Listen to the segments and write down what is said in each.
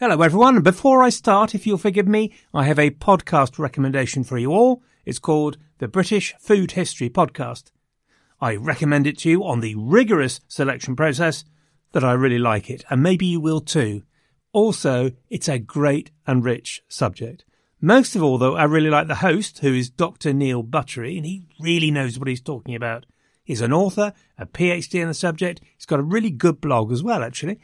Hello, everyone. Before I start, if you'll forgive me, I have a podcast recommendation for you all. It's called the British Food History Podcast. I recommend it to you on the rigorous selection process that I really like it, and maybe you will too. Also, it's a great and rich subject. Most of all, though, I really like the host, who is Dr. Neil Buttery, and he really knows what he's talking about. He's an author, a PhD in the subject. He's got a really good blog as well, actually.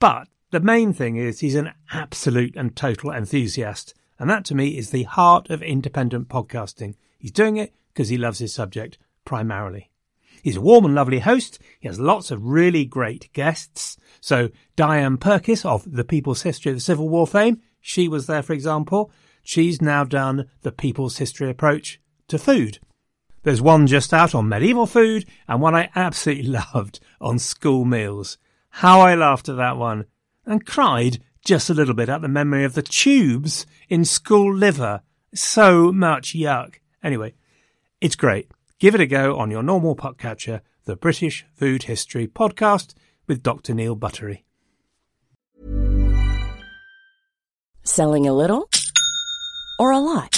But the main thing is he's an absolute and total enthusiast. And that to me is the heart of independent podcasting. He's doing it because he loves his subject primarily. He's a warm and lovely host. He has lots of really great guests. So Diane Purkiss of the People's History of the Civil War fame, she was there, for example. She's now done the People's History approach to food. There's one just out on medieval food and one I absolutely loved on school meals. How I laughed at that one and cried just a little bit at the memory of the tubes in school liver. So much yuck. Anyway, it's great. Give it a go on your normal podcatcher, the British Food History Podcast with Dr. Neil Buttery. Selling a little or a lot?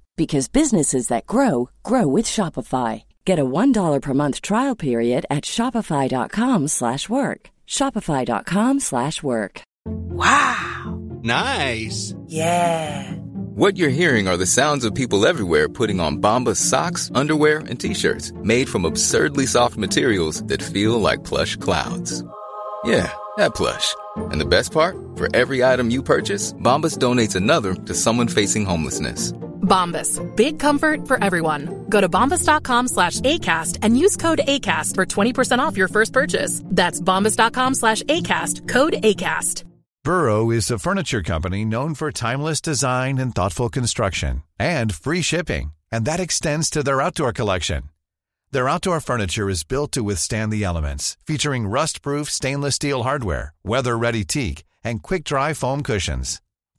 because businesses that grow grow with Shopify. Get a $1 per month trial period at Shopify.com slash work. Shopify.com slash work. Wow. Nice. Yeah. What you're hearing are the sounds of people everywhere putting on Bombas socks, underwear, and t-shirts made from absurdly soft materials that feel like plush clouds. Yeah, that plush. And the best part? For every item you purchase, Bombas donates another to someone facing homelessness. Bombas. Big comfort for everyone. Go to bombas.com slash ACAST and use code ACAST for 20% off your first purchase. That's bombas.com slash ACAST. Code ACAST. Burrow is a furniture company known for timeless design and thoughtful construction and free shipping. And that extends to their outdoor collection. Their outdoor furniture is built to withstand the elements, featuring rust-proof stainless steel hardware, weather-ready teak, and quick-dry foam cushions.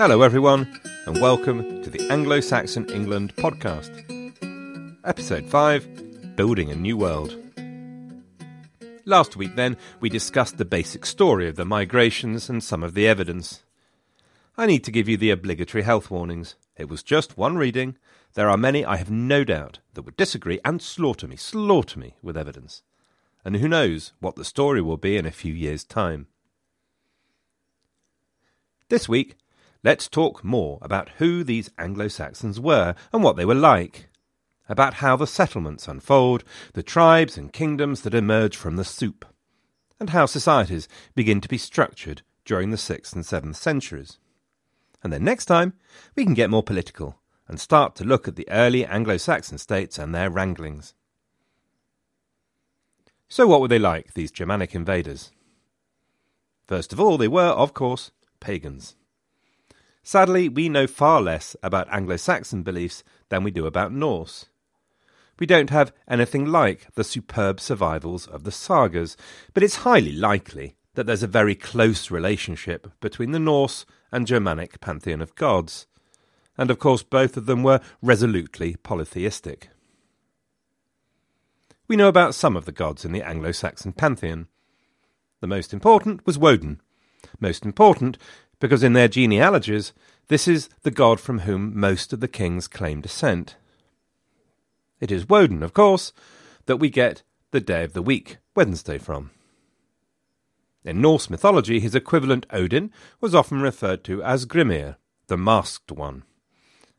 Hello, everyone, and welcome to the Anglo Saxon England podcast. Episode 5 Building a New World. Last week, then, we discussed the basic story of the migrations and some of the evidence. I need to give you the obligatory health warnings. It was just one reading. There are many, I have no doubt, that would disagree and slaughter me, slaughter me with evidence. And who knows what the story will be in a few years' time. This week, let's talk more about who these Anglo Saxons were and what they were like, about how the settlements unfold, the tribes and kingdoms that emerge from the soup, and how societies begin to be structured during the 6th and 7th centuries. And then next time, we can get more political and start to look at the early Anglo Saxon states and their wranglings. So, what were they like, these Germanic invaders? First of all, they were, of course, pagans. Sadly, we know far less about Anglo Saxon beliefs than we do about Norse. We don't have anything like the superb survivals of the sagas, but it's highly likely that there's a very close relationship between the Norse and Germanic pantheon of gods. And of course, both of them were resolutely polytheistic. We know about some of the gods in the Anglo Saxon pantheon. The most important was Woden. Most important because in their genealogies, this is the god from whom most of the kings claim descent. It is Woden, of course, that we get the day of the week, Wednesday, from. In Norse mythology, his equivalent Odin was often referred to as Grimnir, the masked one.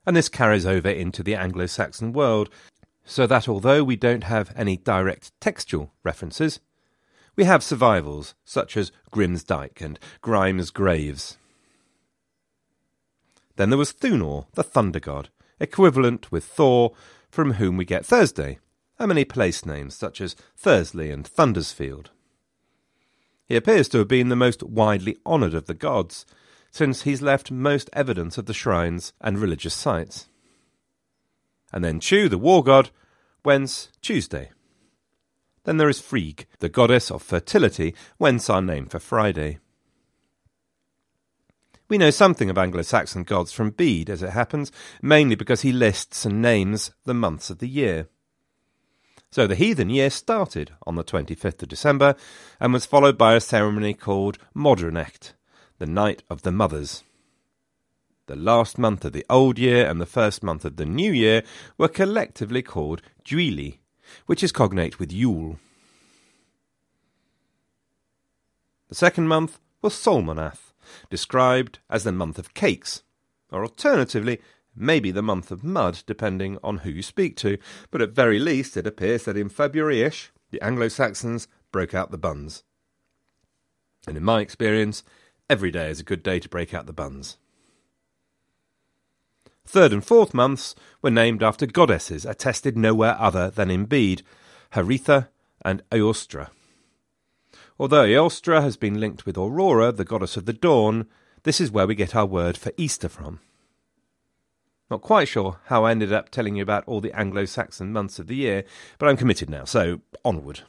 And this carries over into the Anglo Saxon world, so that although we don't have any direct textual references, we have survivals such as Grim's Dyke and Grime's Graves. Then there was Thunor, the thunder god, equivalent with Thor, from whom we get Thursday, and many place names such as Thursley and Thundersfield. He appears to have been the most widely honoured of the gods, since he's left most evidence of the shrines and religious sites. And then Tiw, the war god, whence Tuesday. Then there is Frigg, the goddess of fertility, whence our name for Friday. We know something of Anglo Saxon gods from Bede, as it happens, mainly because he lists and names the months of the year. So the heathen year started on the 25th of December and was followed by a ceremony called Modranecht, the Night of the Mothers. The last month of the old year and the first month of the new year were collectively called Giuli, which is cognate with Yule. The second month was Solmonath, described as the month of cakes, or alternatively, maybe the month of mud, depending on who you speak to, but at very least it appears that in February ish, the Anglo Saxons broke out the buns. And in my experience, every day is a good day to break out the buns. Third and fourth months were named after goddesses attested nowhere other than in Bede, Haritha and Eostre. Although Eostre has been linked with Aurora, the goddess of the dawn, this is where we get our word for Easter from. Not quite sure how I ended up telling you about all the Anglo Saxon months of the year, but I'm committed now, so onward.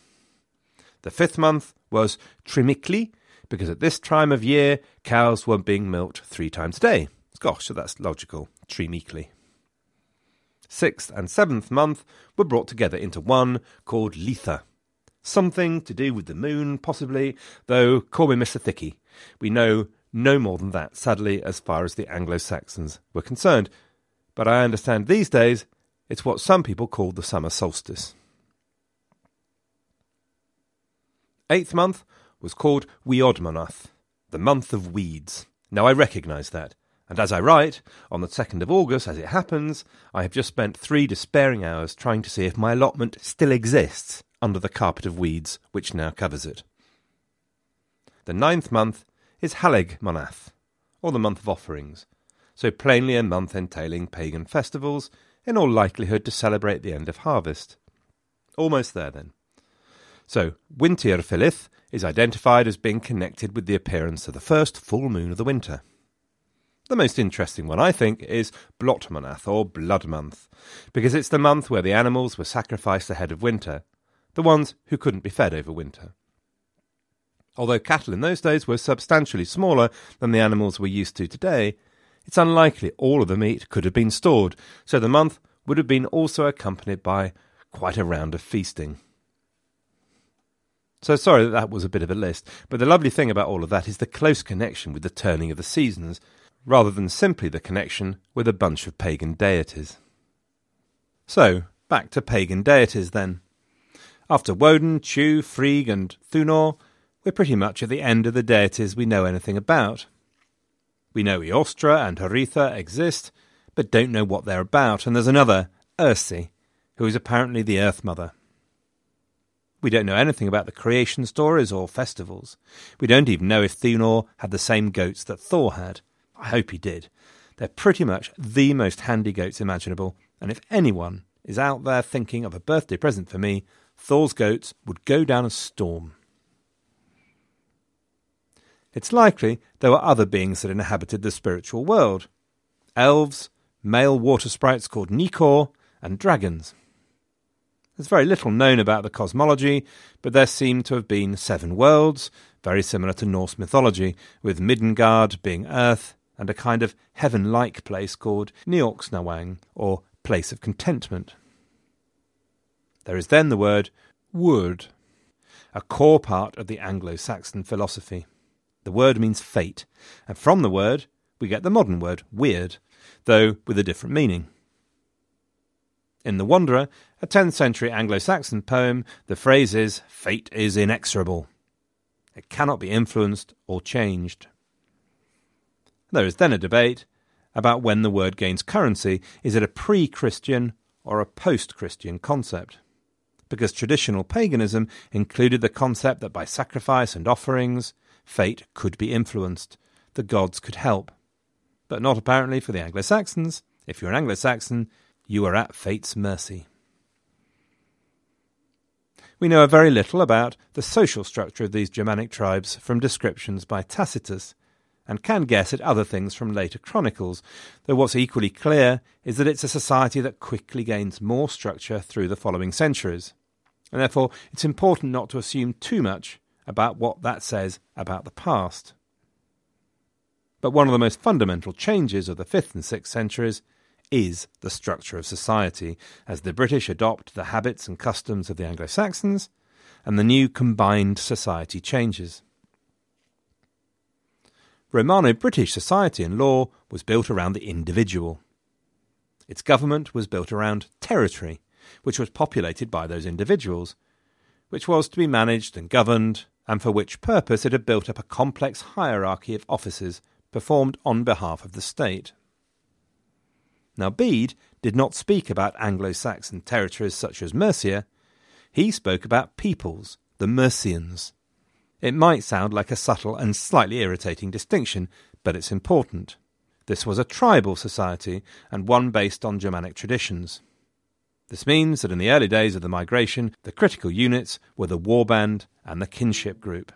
The fifth month was Thrimilci, because at this time of year cows were being milked three times a day. Gosh, so that's logical. Thrimilci. Sixth and seventh month were brought together into one called Litha. Something to do with the moon, possibly, though call me Mr. Thicky. We know no more than that, sadly, as far as the Anglo Saxons were concerned but I understand these days it's what some people call the summer solstice. Eighth month was called Weodmonath, the month of weeds. Now I recognise that, and as I write, on the 2nd of August, as it happens, I have just spent three despairing hours trying to see if my allotment still exists under the carpet of weeds which now covers it. The ninth month is Halegmonath, or the month of offerings, so plainly a month entailing pagan festivals, in all likelihood to celebrate the end of harvest. Almost there then. So, Winterfylleth is identified as being connected with the appearance of the first full moon of the winter. The most interesting one, I think, is Blotmonath, or Blood Month, because it's the month where the animals were sacrificed ahead of winter, the ones who couldn't be fed over winter. Although cattle in those days were substantially smaller than the animals we're used to today, it's unlikely all of the meat could have been stored, so the month would have been also accompanied by quite a round of feasting. So sorry that that was a bit of a list, but the lovely thing about all of that is the close connection with the turning of the seasons, rather than simply the connection with a bunch of pagan deities. So, back to pagan deities then. After Woden, Tiw, Frigg, and Thunor, we're pretty much at the end of the deities we know anything about. We know Eostre and Haritha exist, but don't know what they're about, and there's another, Ursi, who is apparently the Earth Mother. We don't know anything about the creation stories or festivals. We don't even know if Thunor had the same goats that Thor had. I hope he did. They're pretty much the most handy goats imaginable, and if anyone is out there thinking of a birthday present for me, Thor's goats would go down a storm. It's likely there were other beings that inhabited the spiritual world elves, male water sprites called Nikor, and dragons. There's very little known about the cosmology, but there seem to have been seven worlds, very similar to Norse mythology, with Midgard being Earth, and a kind of heaven like place called Neorxnawang, or place of contentment. There is then the word wyrd, a core part of the Anglo Saxon philosophy. The word means fate, and from the word we get the modern word weird, though with a different meaning. In The Wanderer, a 10th century Anglo Saxon poem, the phrase is, Fate is inexorable. It cannot be influenced or changed. There is then a debate about when the word gains currency. Is it a pre Christian or a post Christian concept? Because traditional paganism included the concept that by sacrifice and offerings, fate could be influenced, the gods could help. But not apparently for the Anglo Saxons. If you're an Anglo Saxon, you are at fate's mercy. We know very little about the social structure of these Germanic tribes from descriptions by Tacitus, and can guess at other things from later chronicles, though what's equally clear is that it's a society that quickly gains more structure through the following centuries. And therefore, it's important not to assume too much about what that says about the past. But one of the most fundamental changes of the 5th and 6th centuries is the structure of society, as the British adopt the habits and customs of the Anglo Saxons, and the new combined society changes. Romano British society and law was built around the individual. Its government was built around territory, which was populated by those individuals, which was to be managed and governed, and for which purpose it had built up a complex hierarchy of offices performed on behalf of the state. Now, Bede did not speak about Anglo Saxon territories such as Mercia, he spoke about peoples, the Mercians. It might sound like a subtle and slightly irritating distinction, but it's important. This was a tribal society, and one based on Germanic traditions. This means that in the early days of the migration, the critical units were the warband and the kinship group.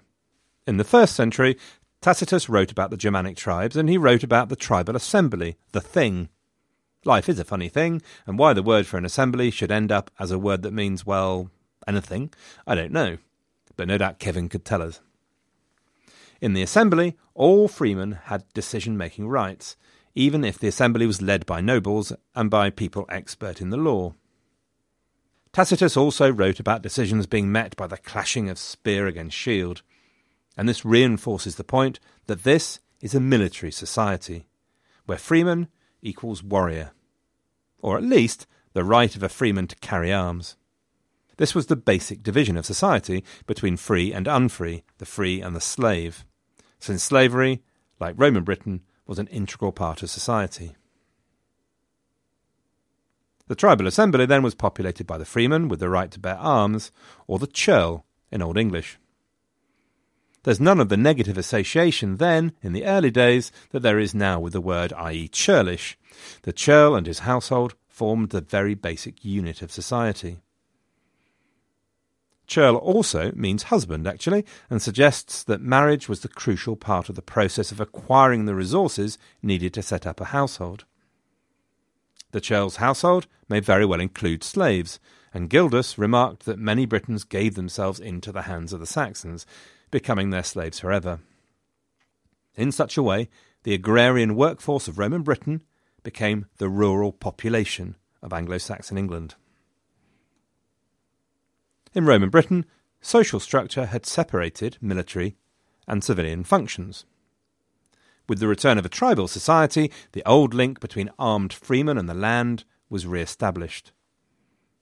In the first century, Tacitus wrote about the Germanic tribes, and he wrote about the tribal assembly, the thing. Life is a funny thing, and why the word for an assembly should end up as a word that means, well, anything, I don't know. But no doubt Kevin could tell us. In the assembly, all freemen had decision making rights, even if the assembly was led by nobles and by people expert in the law. Tacitus also wrote about decisions being met by the clashing of spear against shield, and this reinforces the point that this is a military society, where freeman equals warrior, or at least the right of a freeman to carry arms. This was the basic division of society between free and unfree, the free and the slave, since slavery, like Roman Britain, was an integral part of society. The tribal assembly then was populated by the freemen with the right to bear arms, or the churl in Old English. There's none of the negative association then, in the early days, that there is now with the word, i.e., churlish. The churl and his household formed the very basic unit of society. Churl also means husband, actually, and suggests that marriage was the crucial part of the process of acquiring the resources needed to set up a household. The churl's household may very well include slaves, and Gildas remarked that many Britons gave themselves into the hands of the Saxons, becoming their slaves forever. In such a way, the agrarian workforce of Roman Britain became the rural population of Anglo Saxon England. In Roman Britain, social structure had separated military and civilian functions. With the return of a tribal society, the old link between armed freemen and the land was re established.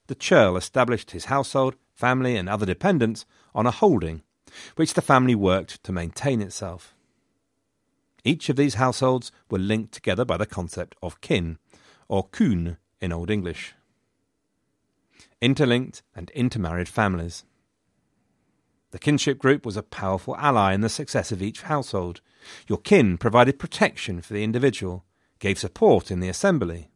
The churl established his household, family, and other dependents on a holding which the family worked to maintain itself. Each of these households were linked together by the concept of kin, or kun in Old English. Interlinked and intermarried families. The kinship group was a powerful ally in the success of each household. Your kin provided protection for the individual, gave support in the assembly.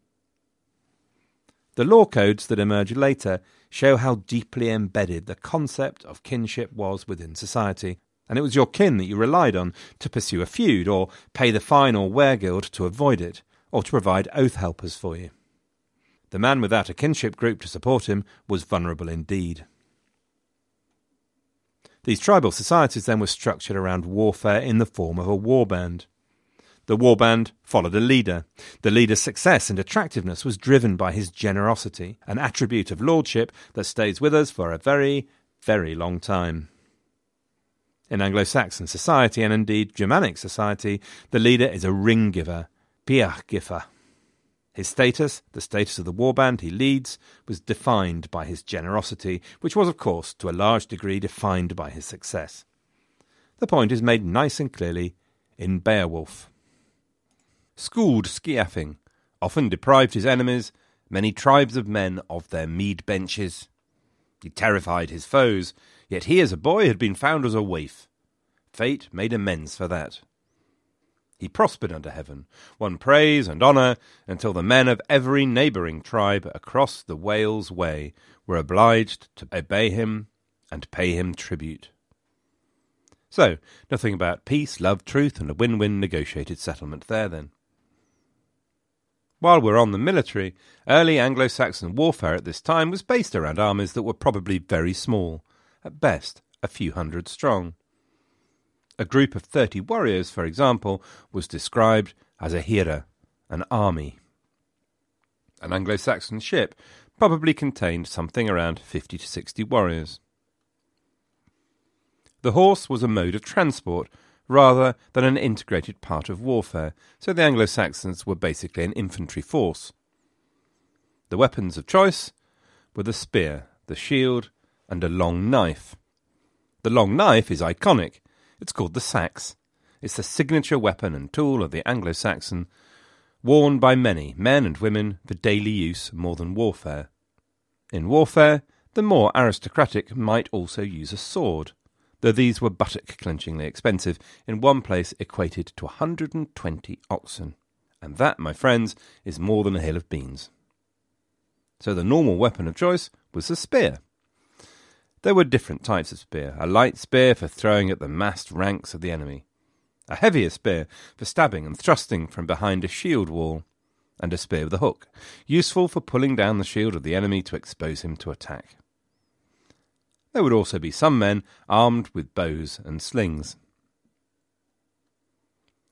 The law codes that emerged later show how deeply embedded the concept of kinship was within society, and it was your kin that you relied on to pursue a feud, or pay the fine or weregild to avoid it, or to provide oath helpers for you. The man without a kinship group to support him was vulnerable indeed. These tribal societies then were structured around warfare in the form of a warband. The warband followed a leader. The leader's success and attractiveness was driven by his generosity, an attribute of lordship that stays with us for a very, very long time. In Anglo Saxon society, and indeed Germanic society, the leader is a ring giver, Bjergiver. His status, the status of the warband he leads, was defined by his generosity, which was, of course, to a large degree defined by his success. The point is made nice and clearly in Beowulf. Scyld Scefing often deprived his enemies, many tribes of men, of their mead benches. He terrified his foes, yet he as a boy had been found as a waif. Fate made amends for that. He prospered under heaven, won praise and honour, until the men of every neighbouring tribe across the whale's way were obliged to obey him and pay him tribute. So, nothing about peace, love, truth, and a win win negotiated settlement there then. While we're on the military, early Anglo Saxon warfare at this time was based around armies that were probably very small, at best a few hundred strong. A group of thirty warriors, for example, was described as a hira, an army. An Anglo Saxon ship probably contained something around fifty to sixty warriors. The horse was a mode of transport rather than an integrated part of warfare, so the Anglo Saxons were basically an infantry force. The weapons of choice were the spear, the shield, and a long knife. The long knife is iconic. It's called the sax. It's the signature weapon and tool of the Anglo Saxon, worn by many, men and women, for daily use more than warfare. In warfare, the more aristocratic might also use a sword though these were buttock clenchingly expensive, in one place equated to a 120 oxen. And that, my friends, is more than a hill of beans. So the normal weapon of choice was the spear. There were different types of spear a light spear for throwing at the massed ranks of the enemy, a heavier spear for stabbing and thrusting from behind a shield wall, and a spear with a hook, useful for pulling down the shield of the enemy to expose him to attack. There would also be some men armed with bows and slings.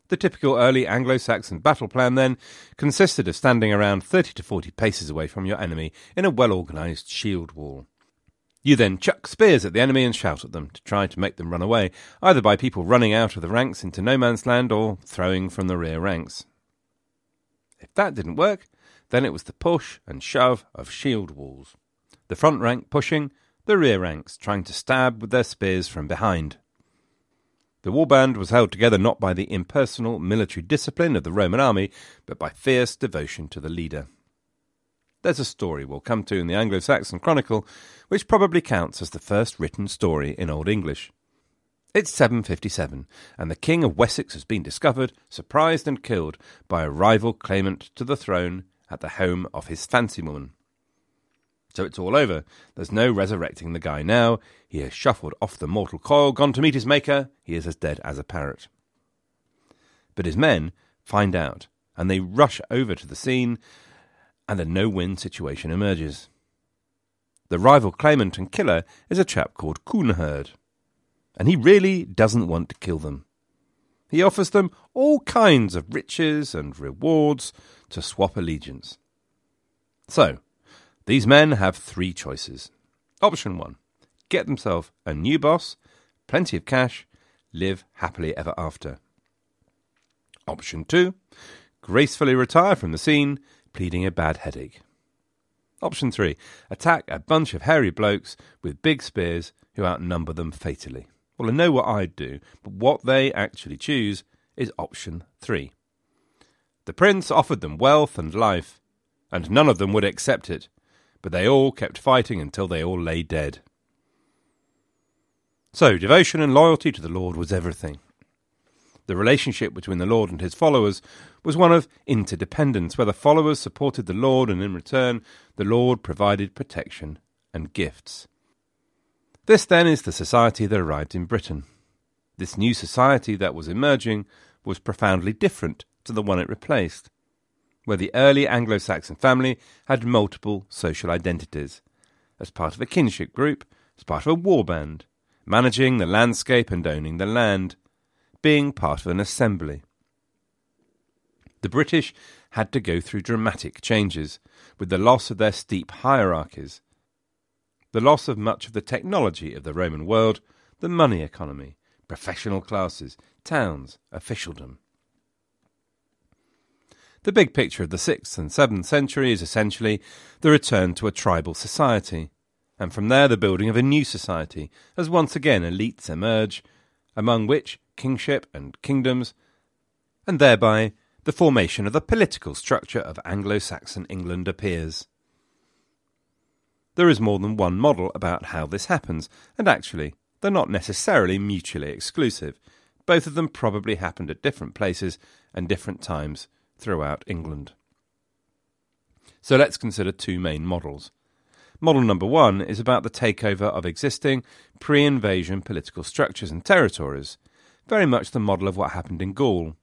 The typical early Anglo Saxon battle plan, then, consisted of standing around 30 to 40 paces away from your enemy in a well organised shield wall. You then chuck spears at the enemy and shout at them to try to make them run away, either by people running out of the ranks into no man's land or throwing from the rear ranks. If that didn't work, then it was the push and shove of shield walls. The front rank pushing the rear ranks trying to stab with their spears from behind. The warband was held together not by the impersonal military discipline of the Roman army, but by fierce devotion to the leader. There's a story we'll come to in the Anglo Saxon Chronicle, which probably counts as the first written story in Old English. It's 757, and the King of Wessex has been discovered, surprised, and killed by a rival claimant to the throne at the home of his fancy woman. So it's all over. There's no resurrecting the guy now. He has shuffled off the mortal coil, gone to meet his maker. He is as dead as a parrot. But his men find out, and they rush over to the scene, and a no win situation emerges. The rival claimant and killer is a chap called Cyneheard, and he really doesn't want to kill them. He offers them all kinds of riches and rewards to swap allegiance. So, these men have three choices. Option one get themselves a new boss, plenty of cash, live happily ever after. Option two gracefully retire from the scene, pleading a bad headache. Option three attack a bunch of hairy blokes with big spears who outnumber them fatally. Well, I know what I'd do, but what they actually choose is option three. The prince offered them wealth and life, and none of them would accept it but they all kept fighting until they all lay dead. So, devotion and loyalty to the Lord was everything. The relationship between the Lord and his followers was one of interdependence, where the followers supported the Lord and in return the Lord provided protection and gifts. This then is the society that arrived in Britain. This new society that was emerging was profoundly different to the one it replaced where the early Anglo Saxon family had multiple social identities, as part of a kinship group, as part of a war band, managing the landscape and owning the land, being part of an assembly. The British had to go through dramatic changes, with the loss of their steep hierarchies, the loss of much of the technology of the Roman world, the money economy, professional classes, towns, officialdom. The big picture of the 6th and 7th century is essentially the return to a tribal society, and from there the building of a new society, as once again elites emerge among which kingship and kingdoms, and thereby the formation of the political structure of Anglo Saxon England appears. There is more than one model about how this happens, and actually, they're not necessarily mutually exclusive. Both of them probably happened at different places and different times throughout England. So let's consider two main models. Model number one is about the takeover of existing pre invasion political structures and territories, very much the model of what happened in Gaul.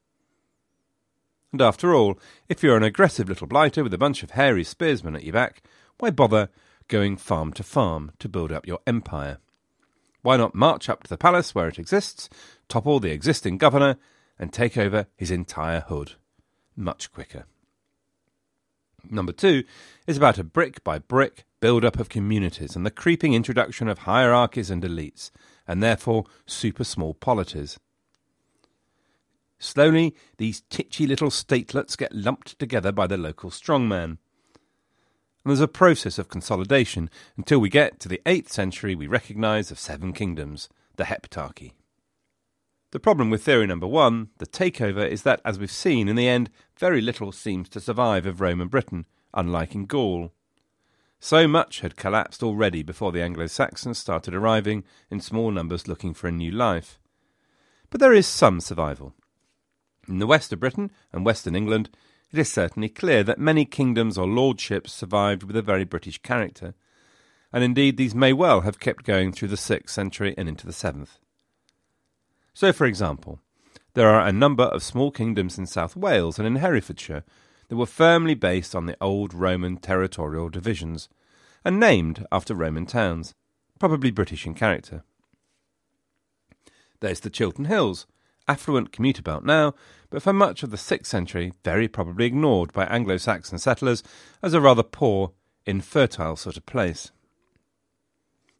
And after all, if you're an aggressive little blighter with a bunch of hairy spearsmen at your back, why bother going farm to farm to build up your empire? Why not march up to the palace where it exists, topple the existing governor, and take over his entire hood? Much quicker. Number two is about a brick by brick build up of communities and the creeping introduction of hierarchies and elites, and therefore super small polities. Slowly, these titchy little statelets get lumped together by the local strongman. And there's a process of consolidation until we get to the 8th century we recognise of seven kingdoms, the Heptarchy. The problem with theory number one, the takeover, is that, as we've seen, in the end, very little seems to survive of Roman Britain, unlike in Gaul. So much had collapsed already before the Anglo Saxons started arriving in small numbers looking for a new life. But there is some survival. In the west of Britain and western England, it is certainly clear that many kingdoms or lordships survived with a very British character, and indeed these may well have kept going through the 6th century and into the 7th. So, for example, there are a number of small kingdoms in South Wales and in Herefordshire that were firmly based on the old Roman territorial divisions and named after Roman towns, probably British in character. There's the Chiltern Hills, affluent commuter belt now, but for much of the 6th century very probably ignored by Anglo Saxon settlers as a rather poor, infertile sort of place.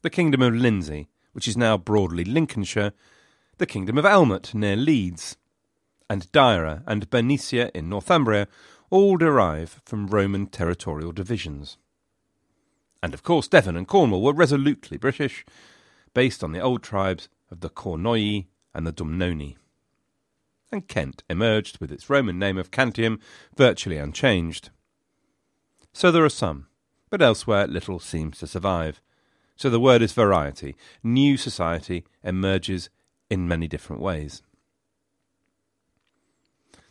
The Kingdom of Lindsey, which is now broadly Lincolnshire, the Kingdom of Elmet near Leeds, and Deira and Bernicia in Northumbria all derive from Roman territorial divisions. And of course, Devon and Cornwall were resolutely British, based on the old tribes of the Cornovii and the Dumnonii and Kent emerged with its Roman name of Cantium virtually unchanged. So there are some, but elsewhere little seems to survive. So the word is variety. New society emerges in many different ways.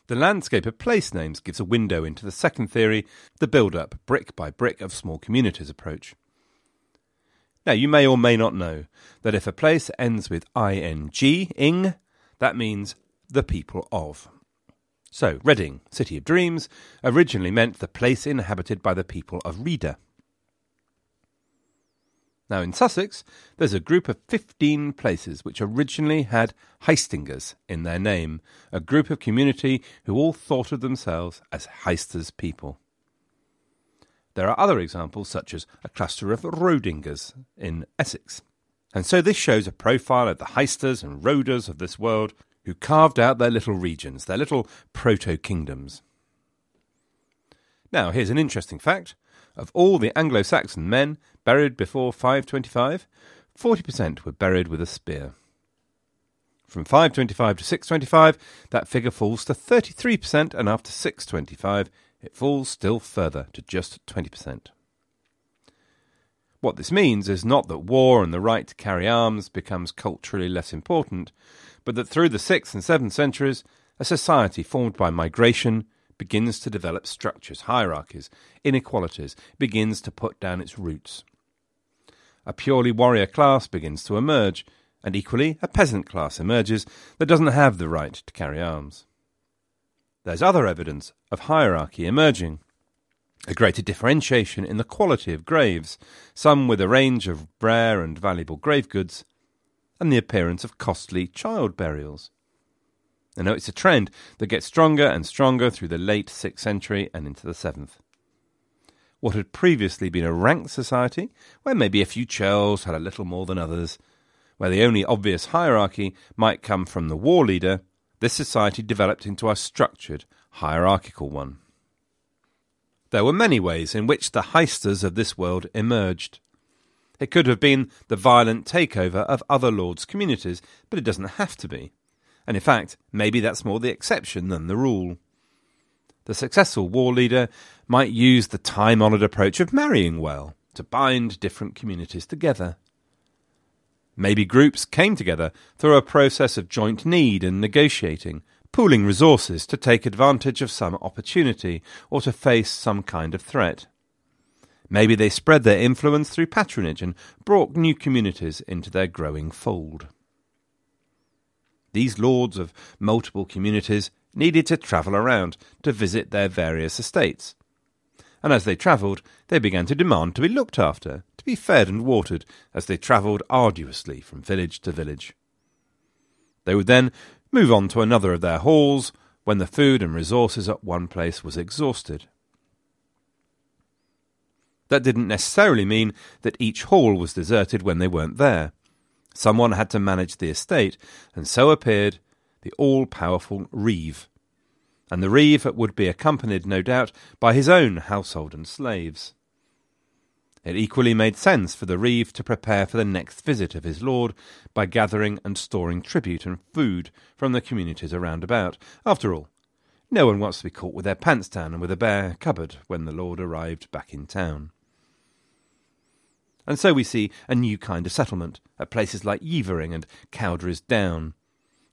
The landscape of place names gives a window into the second theory, the build up, brick by brick, of small communities approach. Now, you may or may not know that if a place ends with ing, ing, that means the people of. So, Reading, City of Dreams, originally meant the place inhabited by the people of Reda. Now, in Sussex, there's a group of 15 places which originally had Heistingers in their name, a group of community who all thought of themselves as Heisters people. There are other examples, such as a cluster of Rodingers in Essex. And so this shows a profile of the Heisters and Roders of this world who carved out their little regions, their little proto kingdoms. Now, here's an interesting fact. Of all the Anglo Saxon men buried before 525, 40% were buried with a spear. From 525 to 625, that figure falls to 33%, and after 625, it falls still further to just 20%. What this means is not that war and the right to carry arms becomes culturally less important, but that through the 6th and 7th centuries, a society formed by migration begins to develop structures, hierarchies, inequalities, begins to put down its roots. A purely warrior class begins to emerge, and equally a peasant class emerges that doesn't have the right to carry arms. There's other evidence of hierarchy emerging. A greater differentiation in the quality of graves, some with a range of rare and valuable grave goods, and the appearance of costly child burials. And now it's a trend that gets stronger and stronger through the late 6th century and into the 7th. What had previously been a ranked society, where maybe a few churls had a little more than others, where the only obvious hierarchy might come from the war leader, this society developed into a structured, hierarchical one. There were many ways in which the heisters of this world emerged. It could have been the violent takeover of other lords' communities, but it doesn't have to be. And in fact, maybe that's more the exception than the rule. The successful war leader might use the time honoured approach of marrying well to bind different communities together. Maybe groups came together through a process of joint need and negotiating, pooling resources to take advantage of some opportunity or to face some kind of threat. Maybe they spread their influence through patronage and brought new communities into their growing fold. These lords of multiple communities needed to travel around to visit their various estates. And as they travelled, they began to demand to be looked after, to be fed and watered as they travelled arduously from village to village. They would then move on to another of their halls when the food and resources at one place was exhausted. That didn't necessarily mean that each hall was deserted when they weren't there. Someone had to manage the estate, and so appeared the all powerful Reeve. And the Reeve would be accompanied, no doubt, by his own household and slaves. It equally made sense for the Reeve to prepare for the next visit of his lord by gathering and storing tribute and food from the communities around about. After all, no one wants to be caught with their pants down and with a bare cupboard when the lord arrived back in town. And so we see a new kind of settlement at places like Yeavering and Cowdery's Down.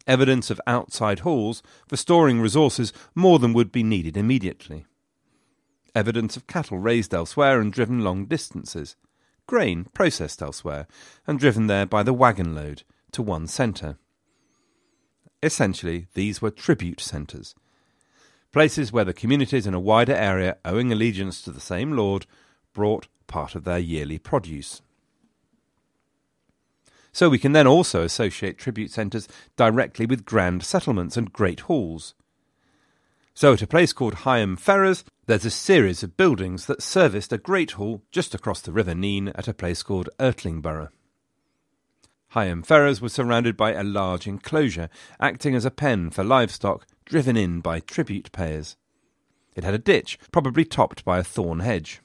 Evidence of outside halls for storing resources more than would be needed immediately. Evidence of cattle raised elsewhere and driven long distances. Grain processed elsewhere and driven there by the wagon load to one centre. Essentially, these were tribute centres. Places where the communities in a wider area owing allegiance to the same lord brought part of their yearly produce. So we can then also associate tribute centres directly with grand settlements and great halls. So at a place called Higham Ferrers, there's a series of buildings that serviced a great hall just across the River Nene at a place called Irthlingborough. Higham Ferrers was surrounded by a large enclosure, acting as a pen for livestock driven in by tribute payers. It had a ditch, probably topped by a thorn hedge.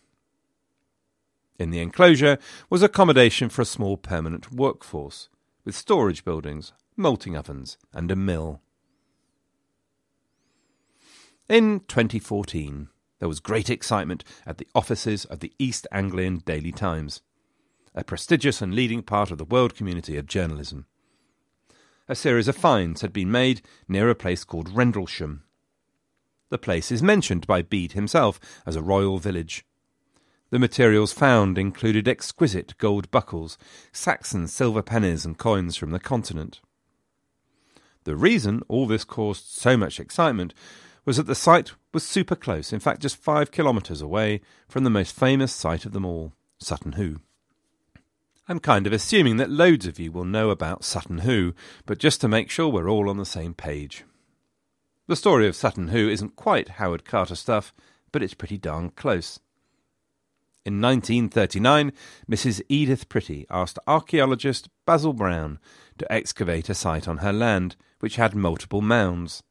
In the enclosure was accommodation for a small permanent workforce, with storage buildings, malting ovens, and a mill. In 2014, there was great excitement at the offices of the East Anglian Daily Times, a prestigious and leading part of the world community of journalism. A series of finds had been made near a place called Rendlesham. The place is mentioned by Bede himself as a royal village. The materials found included exquisite gold buckles, Saxon silver pennies, and coins from the continent. The reason all this caused so much excitement was that the site was super close, in fact, just five kilometres away from the most famous site of them all, Sutton Hoo. I'm kind of assuming that loads of you will know about Sutton Hoo, but just to make sure we're all on the same page. The story of Sutton Hoo isn't quite Howard Carter stuff, but it's pretty darn close. In 1939, Mrs. Edith Pretty asked archaeologist Basil Brown to excavate a site on her land, which had multiple mounds.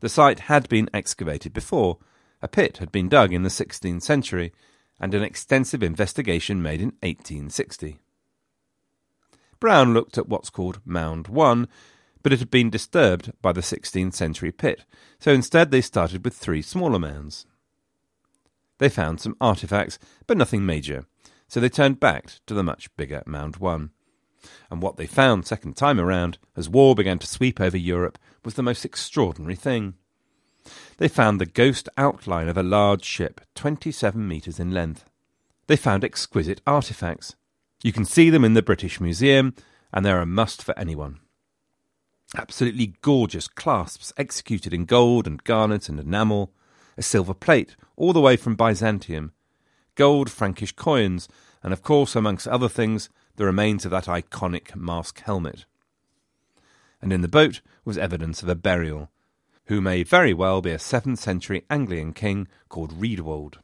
The site had been excavated before. A pit had been dug in the 16th century, and an extensive investigation made in 1860. Brown looked at what's called Mound 1, but it had been disturbed by the 16th century pit, so instead they started with three smaller mounds. They found some artifacts, but nothing major, so they turned back to the much bigger Mound 1. And what they found second time around, as war began to sweep over Europe, was the most extraordinary thing. They found the ghost outline of a large ship, 27 metres in length. They found exquisite artifacts. You can see them in the British Museum, and they're a must for anyone. Absolutely gorgeous clasps executed in gold and garnet and enamel, a silver plate all the way from Byzantium, gold Frankish coins, and of course, amongst other things, the remains of that iconic mask helmet. And in the boat was evidence of a burial, who may very well be a 7th century Anglian king called Raedwald.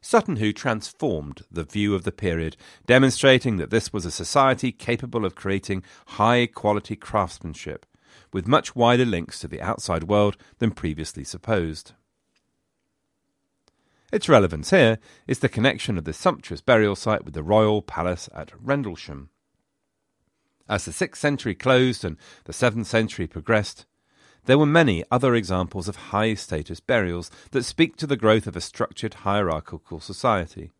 Sutton Hoo transformed the view of the period, demonstrating that this was a society capable of creating high quality craftsmanship, with much wider links to the outside world than previously supposed. Its relevance here is the connection of this sumptuous burial site with the royal palace at Rendlesham. As the 6th century closed and the 7th century progressed, there were many other examples of high status burials that speak to the growth of a structured hierarchical society,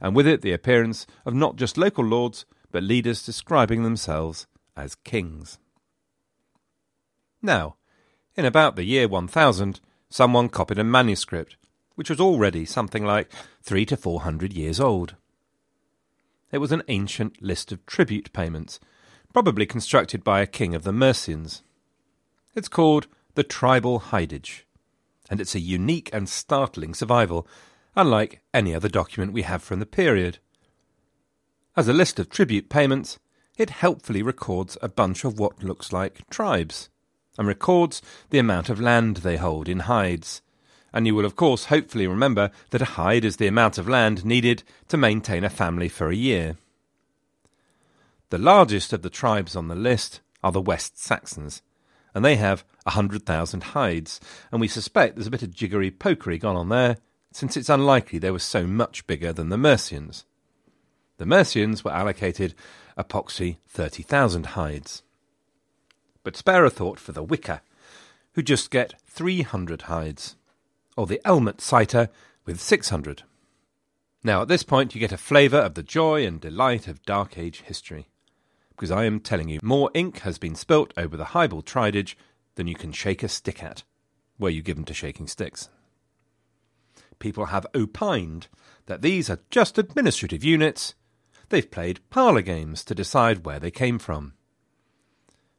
and with it the appearance of not just local lords, but leaders describing themselves as kings. Now, in about the year 1000, someone copied a manuscript, which was already something like three to four hundred years old. It was an ancient list of tribute payments, probably constructed by a king of the Mercians. It's called the Tribal Hidage, and it's a unique and startling survival, unlike any other document we have from the period. As a list of tribute payments, it helpfully records a bunch of what looks like tribes, and records the amount of land they hold in hides. And you will, of course, hopefully remember that a hide is the amount of land needed to maintain a family for a year. The largest of the tribes on the list are the West Saxons, and they have a hundred thousand hides, and we suspect there's a bit of jiggery pokery gone on there, since it's unlikely they were so much bigger than the Mercians. The Mercians were allocated epoxy 30,000 hides. But spare a thought for the Wicker, who just get 300 hides, or the Elmet Citer with 600. Now, at this point, you get a flavour of the joy and delight of Dark Age history because I am telling you, more ink has been spilt over the Hybel Tridage than you can shake a stick at, were you given to shaking sticks. People have opined that these are just administrative units. They've played parlour games to decide where they came from.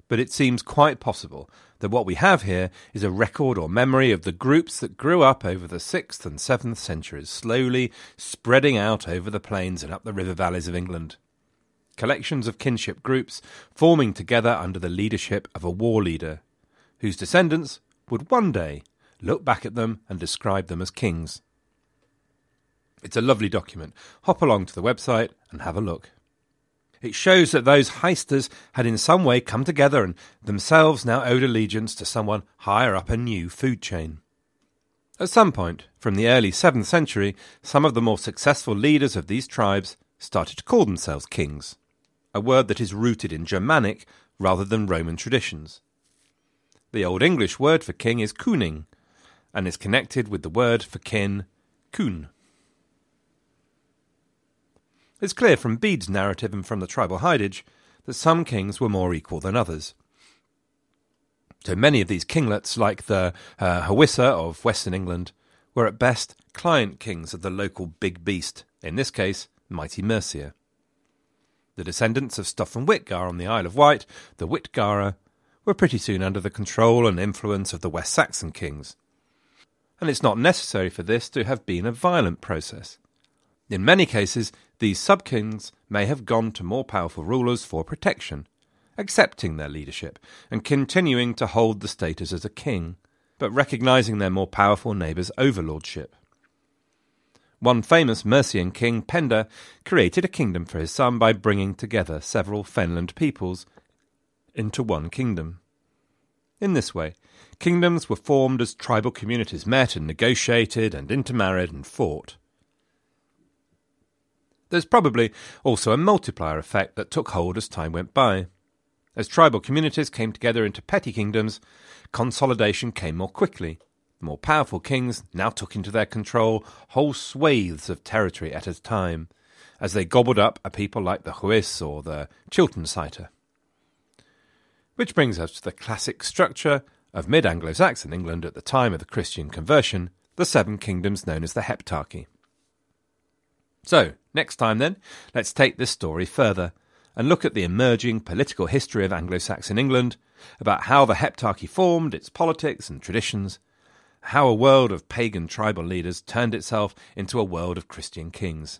But it seems quite possible that what we have here is a record or memory of the groups that grew up over the 6th and 7th centuries, slowly spreading out over the plains and up the river valleys of England collections of kinship groups forming together under the leadership of a war leader, whose descendants would one day look back at them and describe them as kings. It's a lovely document. Hop along to the website and have a look. It shows that those heisters had in some way come together and themselves now owed allegiance to someone higher up a new food chain. At some point, from the early 7th century, some of the more successful leaders of these tribes started to call themselves kings a word that is rooted in Germanic rather than Roman traditions. The Old English word for king is kuning, and is connected with the word for kin, kun. It's clear from Bede's narrative and from the tribal hidage that some kings were more equal than others. So many of these kinglets, like the uh, Hwicce of Western England, were at best client kings of the local big beast, in this case, mighty Mercia. The descendants of Stuf and Wihtgar on the Isle of Wight, the Witgara, were pretty soon under the control and influence of the West Saxon kings. And it's not necessary for this to have been a violent process. In many cases, these sub-kings may have gone to more powerful rulers for protection, accepting their leadership and continuing to hold the status as a king, but recognizing their more powerful neighbours' overlordship. One famous Mercian king, Penda, created a kingdom for his son by bringing together several fenland peoples into one kingdom. In this way, kingdoms were formed as tribal communities met and negotiated and intermarried and fought. There's probably also a multiplier effect that took hold as time went by. As tribal communities came together into petty kingdoms, consolidation came more quickly, the more powerful kings now took into their control whole swathes of territory at a time, as they gobbled up a people like the Hwicce or the Chiltern Citer. Which brings us to the classic structure of mid Anglo Saxon England at the time of the Christian conversion, the seven kingdoms known as the Heptarchy. So, next time then, let's take this story further and look at the emerging political history of Anglo Saxon England, about how the Heptarchy formed, its politics and traditions, how a world of pagan tribal leaders turned itself into a world of Christian kings.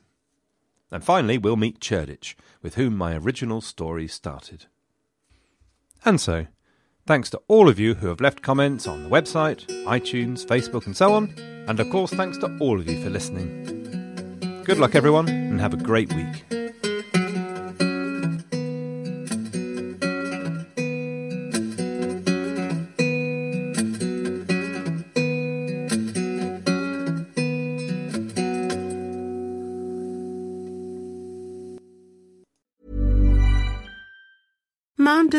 And finally, we'll meet Cerdic, with whom my original story started. And so, thanks to all of you who have left comments on the website, iTunes, Facebook, and so on, and of course, thanks to all of you for listening. Good luck, everyone, and have a great week.